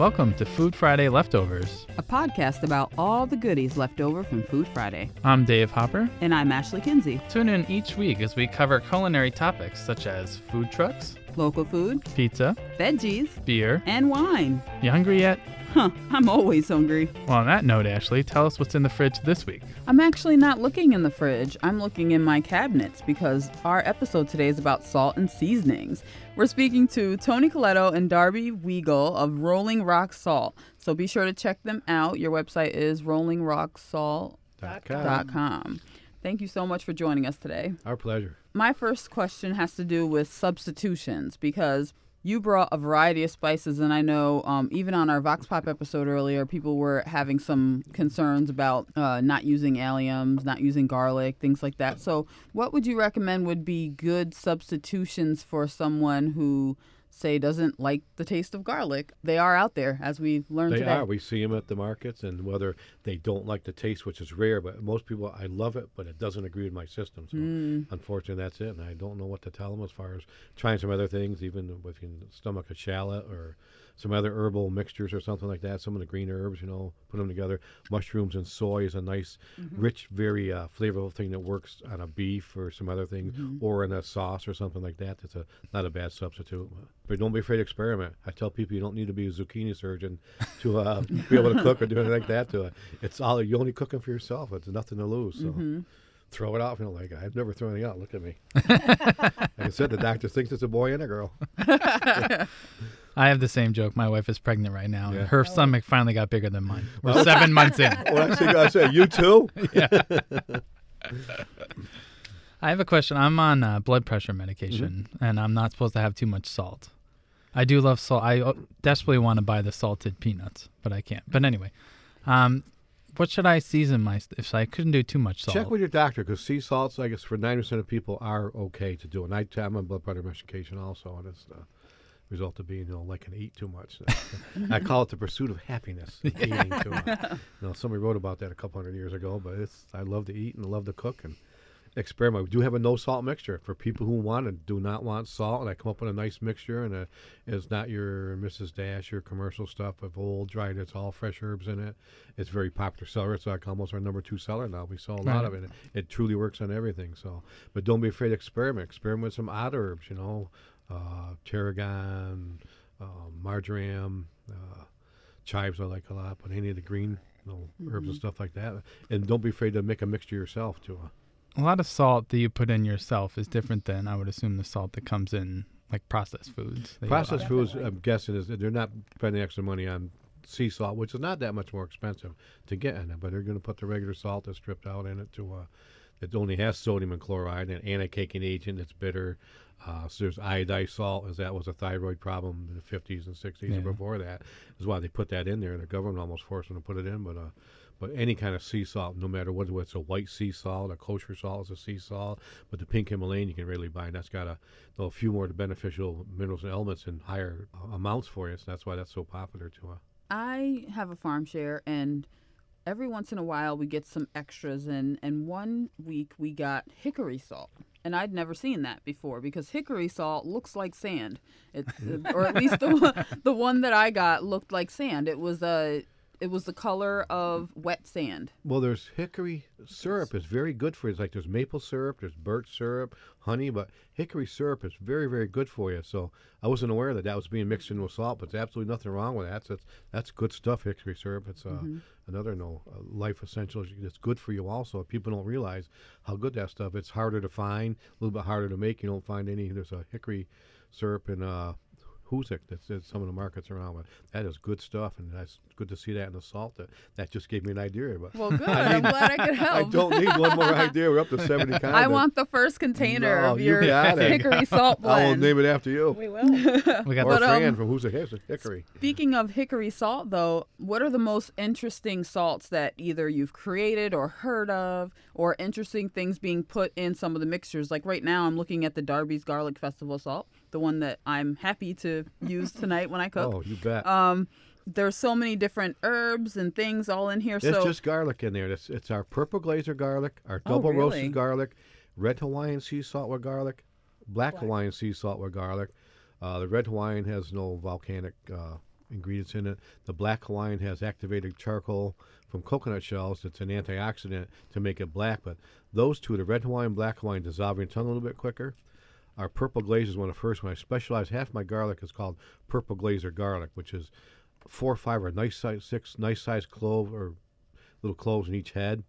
Welcome to Food Friday Leftovers. a podcast about all the goodies left over from Food Friday. I'm Dave Hopper. And I'm Ashley Kinsey. Tune in each week as we cover culinary topics such as food trucks, Local food, pizza, veggies, beer. and wine. You hungry yet? Huh, I'm always hungry. Well, on that note, Ashley, tell us what's in the fridge this week. I'm actually not looking in the fridge. I'm looking in my cabinets because our episode today is about salt and seasonings. We're speaking to Tony Coletto and Darby Weagle of Rolling Rock Salt. So be sure to check them out. Your website is rollingrocksalt.com. Thank you so much for joining us today. Our pleasure. My first question has to do with substitutions because you brought a variety of spices, and I know um, even on our Vox Pop episode earlier, people were having some concerns about uh, not using alliums, not using garlic, things like that. So, what would you recommend would be good substitutions for someone who, say, doesn't like the taste of garlic? They are out there, as we learned They today. are. We see them at the markets, and whether they don't like the taste, which is rare, but most people, I love it, but it doesn't agree with my system. So, Mm. unfortunately, that's it. And I don't know what to tell them as far as trying some other things, even if you stomach a shallot or some other herbal mixtures or something like that. Some of the green herbs, you know, put them together. Mushrooms and soy is a nice, Mm-hmm. rich, very uh, flavorful thing that works on a beef or some other thing, Mm-hmm. or in a sauce or something like that. That's a not a bad substitute. But don't be afraid to experiment. I tell people you don't need to be a zucchini surgeon to uh, be able to cook or do anything like that. To uh, it's all you're only cooking for yourself. It's nothing to lose. So Mm-hmm. throw it out. You know, like I've never thrown anything out. Look at me. like I said, the doctor thinks it's a boy and a girl. I have the same joke. My wife is pregnant right now. Yeah. and Her stomach finally got bigger than mine. We're seven months in. Well, I think I said you too. yeah. I have a question. I'm on uh, blood pressure medication, and I'm not supposed to have too much salt. I do love salt. I uh, desperately want to buy the salted peanuts, but I can't. But anyway, um, what should I season my if I couldn't do too much salt? Check with your doctor because sea salts, I guess, for ninety percent of people are okay to do. And I, I'm on blood pressure medication also, and it's the result of being, you know, like can eat too much. I call it the pursuit of happiness, eating too much. You know, somebody wrote about that a couple hundred years ago, but it's I love to eat and love to cook and experiment. We do have a no salt mixture for people who want and do not want salt, and I come up with a nice mixture, and a, it's not your Mrs. Dash, your commercial stuff of old dried. It's all fresh herbs in it. It's very popular seller. It's like almost our number two seller now. We sell a lot Right. of it. It truly works on everything. So, but don't be afraid to experiment. Experiment with some odd herbs. You know, uh, tarragon, uh, marjoram, uh, chives I like a lot, but any of the green you know, herbs and stuff like that. And don't be afraid to make a mixture yourself too. a lot of salt that you put in yourself is different than I would assume the salt that comes in like processed foods. Processed foods, I'm guessing, is they're not spending extra money on sea salt, which is not that much more expensive to get in it, but they're going to put the regular salt that's stripped out in it to uh, that only has sodium and chloride and anti-caking agent. It's bitter. Uh, so there's iodized salt, as that was a thyroid problem in the 50s and 60s Yeah. and before that. Is why they put that in there. And the government almost forced them to put it in, but uh, but any kind of sea salt, no matter what, whether it's a white sea salt, a kosher salt is a sea salt, but the pink Himalayan you can really buy, and that's got a, though a few more beneficial minerals and elements in higher amounts for you. So that's why that's so popular to uh, I have a farm share and every once in a while we get some extras in and one week we got hickory salt. And I'd never seen that before because hickory salt looks like sand. It, or at least the one, the one that I got looked like sand. It was a it was the color of wet sand. Well, there's hickory syrup is very good for you. It's like there's maple syrup, there's birch syrup, honey, but hickory syrup is very, very good for you. So I wasn't aware that that was being mixed in with salt, but there's absolutely nothing wrong with that. That's that's good stuff. Hickory syrup. It's uh, another no uh, life essential. It's good for you also. People don't realize how good that stuff. It's harder to find, a little bit harder to make. You don't find any. There's a hickory syrup in uh, Hoosick that's in some of the markets around, but that is good stuff, and that's good to see that in the salt. That, that just gave me an idea. But Well, good. I'm glad I could help. I don't need one more idea. We're up to 70 condiments. I want the first container No, of you your got it. hickory salt I will blend. name it after you. We will. We got Or But, Fran um, from Who's a Hickory. Speaking of hickory salt, though, what are the most interesting salts that either you've created or heard of, or interesting things being put in some of the mixtures? Like right now, I'm looking at the Darby's Garlic Festival salt, the one that I'm happy to use tonight when I cook. Oh, you bet. Um, there's so many different herbs and things all in here. There's so just garlic in there. It's, it's our purple glazer garlic, our Oh, double really? roasted garlic, red Hawaiian sea salt with garlic, black Hawaiian sea salt with garlic. Uh, the red Hawaiian has no volcanic uh, ingredients in it. The black Hawaiian has activated charcoal from coconut shells. It's an antioxidant to make it black. But those two, the red Hawaiian, black Hawaiian, dissolve your tongue a little bit quicker. Our purple glaze is one of the first. When I specialize, half my garlic is called purple glazer garlic, which is four or five or nice size, six nice size clove or little cloves in each head.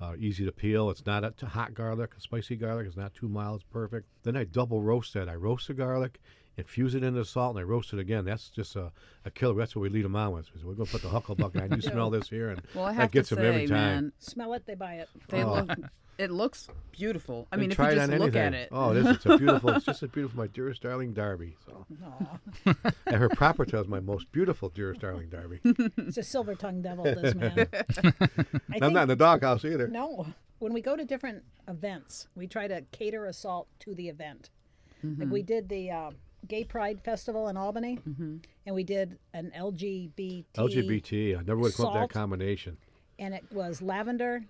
Uh, easy to peel. It's not a hot garlic, a spicy garlic. It's not too mild. It's perfect. Then I double roast that. I roast the garlic, infuse it into the salt, and I roast it again. That's just a, a killer. That's what we lead them on with. So we're going to put the hucklebuck on. You smell this here, and Well, I that have gets to them say, every time. man, Smell it, they buy it. they Oh. look. It looks beautiful. I mean, if you just on look at it. Oh, it is. It's a beautiful. it's just as beautiful. My dearest darling Darby. So, Aw, and her proper tail is my most beautiful dearest darling Darby. it's a silver tongued devil, this man. I I'm not in the doghouse either. No. When we go to different events, we try to cater a salt to the event. Like we did the uh, Gay Pride Festival in Albany, mm-hmm. and we did an LGBT. LGBT. I never would have come up with that combination. And it was lavender,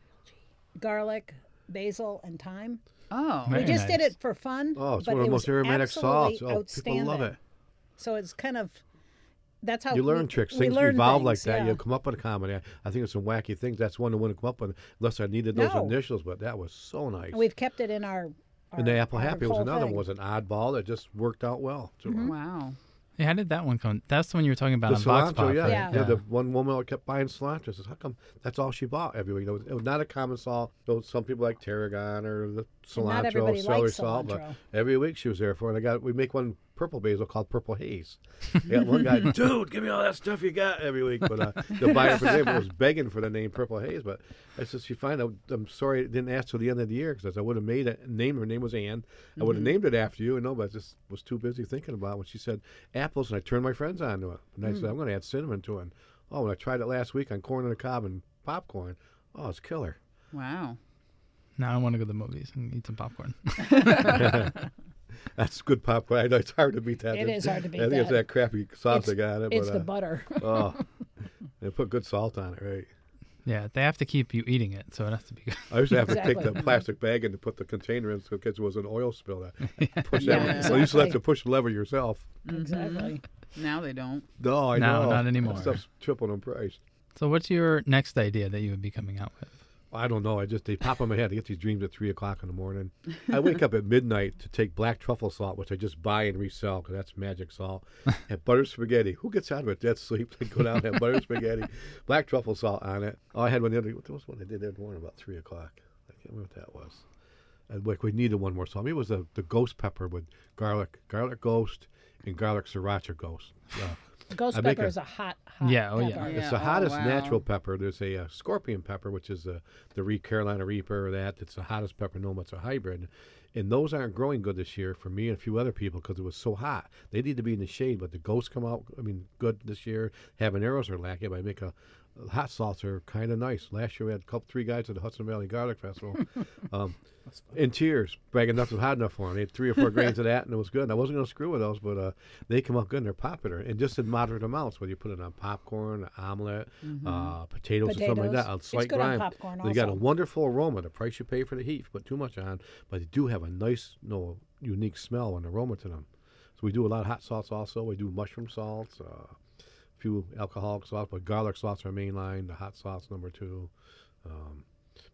garlic, basil, and thyme. Oh, we Very just did it for fun. Oh, it's but one of it the most was aromatic salts. absolutely Oh, people love it. So it's kind of that's how You we- learn tricks. Things learn evolve like that. yeah. You come up with a comedy. I think it's some wacky things. That's one I wouldn't come up with unless I needed those No. initials. But that was so nice. And We've kept it in our. Our and the apple happy was another thing. one. Was an oddball that just worked out well. So, uh, wow. Yeah, how did that one come? That's the one you were talking about The on Vox cilantro, Pop, yeah. right? Yeah. yeah. The one woman kept buying cilantro says, "How come that's all she bought every week?" It was, it was not a common salt. Though some people like tarragon or the And not cilantro, celery likes salt, but every week she was there for it. And I got we make one purple basil called purple haze. I got one guy, dude, give me all that stuff you got every week. But uh, the buyer for name was begging for the name purple haze. But I said, she fine. I, I'm sorry, I didn't ask till the end of the year because I would have made a name. Her name was Ann. I would have named it after you, and no, but I just was too busy thinking about it when she said apples, and I turned my friends on to it. And I said, I'm going to add cinnamon to it. And, oh, when I tried it last week on corn on the cob and popcorn, oh, it's killer. Wow. Now I want to go to the movies and eat some popcorn. That's good popcorn. I know it's hard to beat that. It is hard to beat I think it's that. that crappy sauce It's- they got it. It's but, the uh, butter. oh, they put good salt on it, right? yeah, they have to keep you eating it, so it has to be good. I used to have to take the plastic bag and to put the container in so because it was an oil spill. That push Yeah, that. Well, you used to have to push the lever yourself. Exactly. Now they don't. No, I No, know. not That anymore. stuff's tripled in price. So, what's your next idea that you would be coming out with? I don't know. I just they pop in my head. I get these dreams at three o'clock in the morning. I wake up at midnight to take black truffle salt, which I just buy and resell because that's magic salt. and butter spaghetti. Who gets out of a Dead sleep. They go down and have butter spaghetti, black truffle salt on it. Oh, I had one the other. What was one I did other morning about three o'clock? I can't remember what that was. And like we needed one more salt. Maybe it was the, the ghost pepper with garlic, garlic ghost, and garlic sriracha ghost. Uh, Ghost I pepper a- is a hot, hot Yeah, oh, yeah. pepper. Yeah. it's the oh, hottest wow. natural pepper. There's a, uh scorpion pepper, which is the the Re- Carolina Reaper. Or that it's the hottest pepper known. It's a hybrid, and those aren't growing good this year for me and a few other people because it was so hot. They need to be in the shade, but the ghosts come out. I mean, good this year. Habaneros are lacking. I make a hot salts are kind of nice. Last year we had a couple, three guys at the Hudson Valley Garlic Festival. um, in tears, bragging nothing was hot enough for them. They had three or four grains of that, and it was good. And I wasn't going to screw with those, but uh, they come out good and they're popular. And just in moderate amounts, whether you put it on popcorn, omelet, uh, potatoes, or something like that, Potatoes. a It's slight good on grime. popcorn They got a wonderful aroma. The price you pay for the heat, if you put too much on, but they do have a nice, no, unique smell and aroma to them. So we do a lot of hot salts also. We do mushroom salts, uh, a few alcoholic salts, but garlic salts are main line. The hot sauce number two. Um,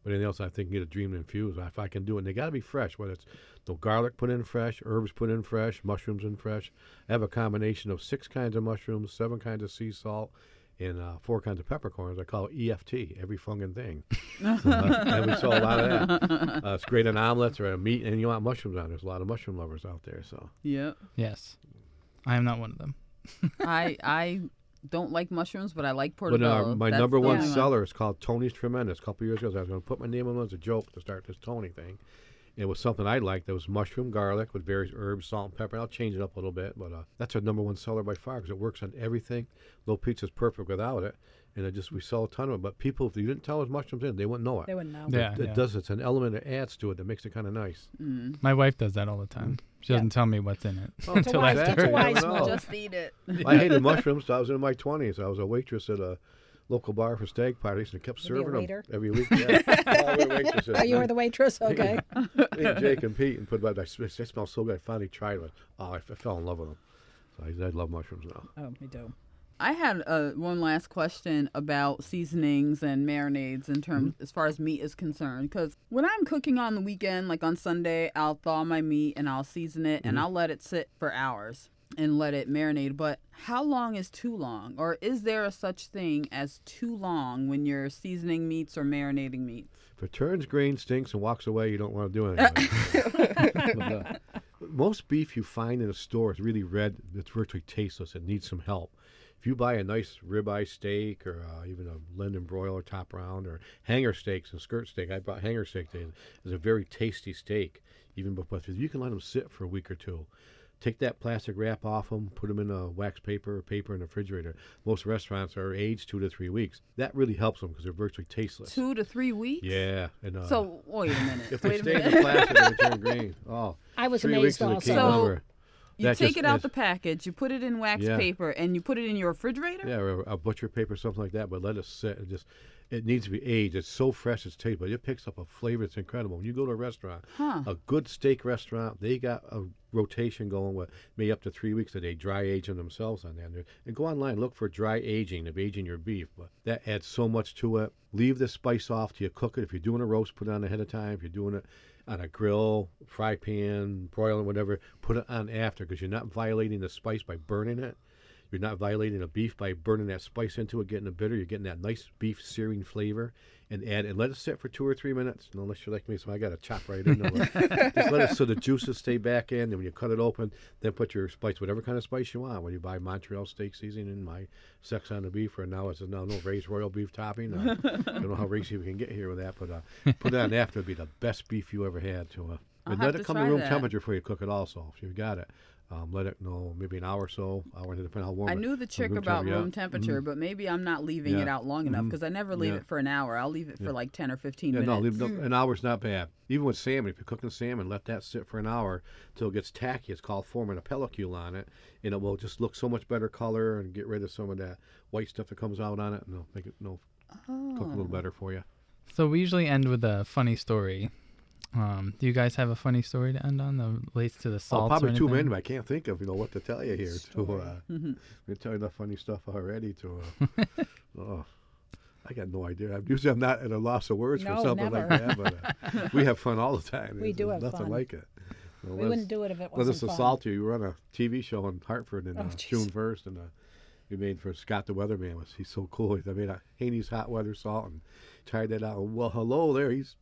but anything else, I think you get a dream infused. If I can do it, and they got to be fresh. Whether it's the garlic put in fresh, herbs put in fresh, mushrooms in fresh. I have a combination of six kinds of mushrooms, seven kinds of sea salt, and uh, four kinds of peppercorns. I call it EFT, every funkin' thing. uh, and we sell a lot of that. Uh, it's great on omelets or a meat, and you want mushrooms on. There's a lot of mushroom lovers out there. So Yep. Yes, I am not one of them. I I don't like mushrooms, but I like But portobello. uh, my That's number the one only seller is called Tony's Tremendous. A couple years ago, I was going to put my name on it as a joke to start this Tony thing. It was something I liked. That was mushroom garlic with various herbs, salt, and pepper. I'll change it up a little bit, but uh, that's our number one seller by far because it works on everything. Little pizza's perfect without it, and it just we sell a ton of it. But people, if you didn't tell us mushrooms in, they wouldn't know it. They wouldn't know. Yeah, it yeah. does. It's an element that adds to it that makes it kind of nice. Mm. My wife does that all the time. She Yeah. doesn't tell me what's in it Oh, until wise- after. it's a You never wise know. move. Just eat it. I hated mushrooms. So I was in my twenties. I was a waitress at a local bar for steak parties, and I kept You be serving them every week. Yeah. Oh, we were waitresses. Oh, you were the waitress? Okay. Me and Jake and Pete and put about. They smell so good. I finally tried it. Oh, I, f- I fell in love with them. So I, I love mushrooms now. oh, me too. I had uh, one last question about seasonings and marinades in terms Mm-hmm. as far as meat is concerned. Because when I'm cooking on the weekend, like on Sunday, I'll thaw my meat and I'll season it Mm-hmm. and I'll let it sit for hours and let it marinate. But how long is too long? Or is there a such thing as too long when you're seasoning meats or marinating meats? If it turns green, stinks, and walks away, you don't want to do anything. But, uh, most beef you find in a store is really red. It's virtually tasteless. It needs some help. If you buy a nice ribeye steak or uh, even a London broiler top round or hanger steaks and skirt steak, I bought hanger steak today. It's a very tasty steak. Even before you can let them sit for a week or two. Take that plastic wrap off them, put them in a wax paper or paper in the refrigerator. Most restaurants are aged two to three weeks. That really helps them because they're virtually tasteless. Two to three weeks? Yeah, and uh, So, wait a minute. if they wait a stay in the plastic, they turn green. Oh, I was three amazed weeks is a also. key So- number. You That take just it out the package, you put it in wax Yeah. paper, and you put it in your refrigerator? Yeah, or a butcher paper, something like that. But let it sit. It just it needs to be aged. It's so fresh, it's tasty, but it picks up a flavor. It's incredible. When you go to a restaurant, Huh. a good steak restaurant, they got a rotation going with maybe up to three weeks a day, dry age aging themselves on that. And, and go online, look for dry aging of aging your beef. But that adds so much to it. Leave the spice off till you cook it. If you're doing a roast, put it on ahead of time. If you're doing it on a grill, fry pan, broiling, whatever, put it on after because you're not violating the spice by burning it. You're not violating a beef by burning that spice into it, getting the bitter. You're getting that nice beef searing flavor, and add and let it sit for two or three minutes. No, unless you're like me, so I got to chop right into it. Just let it so the juices stay back in. And when you cut it open, then put your spice, whatever kind of spice you want. When you buy Montreal steak seasoning, my sex on the beef, or now it's now no no raised royal beef topping. Uh, I don't know how racy we can get here with that, but uh, put it on after. It'd be the best beef you ever had. To uh, and let it come to room that. temperature before you cook it. Also, if you've got it. Um, let it know maybe an hour or so, I hour depending on how warm. I knew the on trick room about temperature, yeah. room temperature, but maybe I'm not leaving it out long enough because I never leave Yeah. it for an hour. I'll leave it for like 10 or 15 Yeah, no, minutes. leave, no, an hour's not bad. Even with salmon, if you're cooking salmon, let that sit for an hour till it gets tacky. It's called forming a pellicle on it, and it will just look so much better color and get rid of some of that white stuff that comes out on it, and it'll make it no cook a Oh. little better for you. So we usually end with a funny story. Um, do you guys have a funny story to end on that relates to the Oh, salt? probably too many. but I can't think of you know what to tell you here. To Story. uh, we tell you the funny stuff already. To uh, oh, I got no idea. I'm usually I'm not at a loss of words No, for something like that, but uh, we have fun all the time. We There's do have nothing fun. like it. Well, We wouldn't do it if it wasn't Let us fun. assault you. You were on a TV show in Hartford in Oh, uh. June first, and uh, we made for Scott the Weatherman. Was he's so cool? I made a Haney's hot weather salt and tried that out. Well, hello there. He's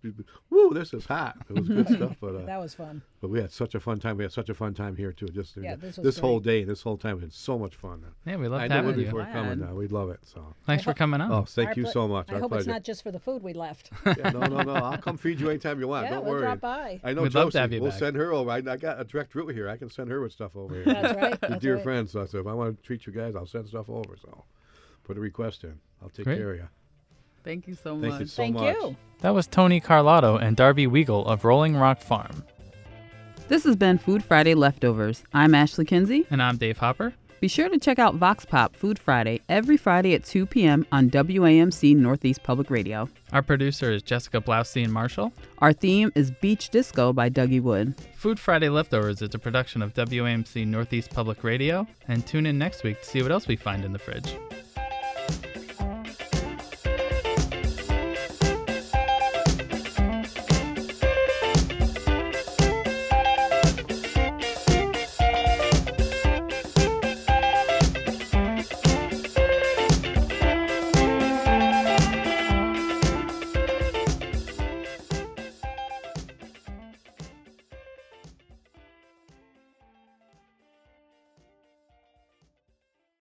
woo. This is hot. It was good stuff, but uh, That was fun. but we had such a fun time. We had such a fun time here too. Just Yeah, this was whole great. day, this whole time, we had so much fun. Yeah, we love I know having it you. before coming. Glad. Uh, we love it. So, Thanks for coming on. oh, thank Our you ple- so much. I Our hope pleasure. it's not just for the food we left. Yeah, no, no, no. I'll come feed you anytime you want. yeah, Don't we'll worry. drop by. I know We'd love Josie. to have you we'll back. send her over. I, I got a direct route here. I can send her with stuff over here. That's right. That's dear right. friends. So I said, if I want to treat you guys, I'll send stuff over. So put a request in. I'll take Great. care of you. Thank you so Thank much. you so Thank much. you. That was Tony Carlotto and Darby Weagle of Rolling Rock Farm. This has been Food Friday Leftovers. I'm Ashley Kinsey. And I'm Dave Hopper. Be sure to check out Vox Pop Food Friday every Friday at 2 p.m. on WAMC Northeast Public Radio. Our producer is Jessica Blaustein Marshall. Our theme is Beach Disco by Dougie Wood. Food Friday Leftovers is a production of WAMC Northeast Public Radio. And tune in next week to see what else we find in the fridge.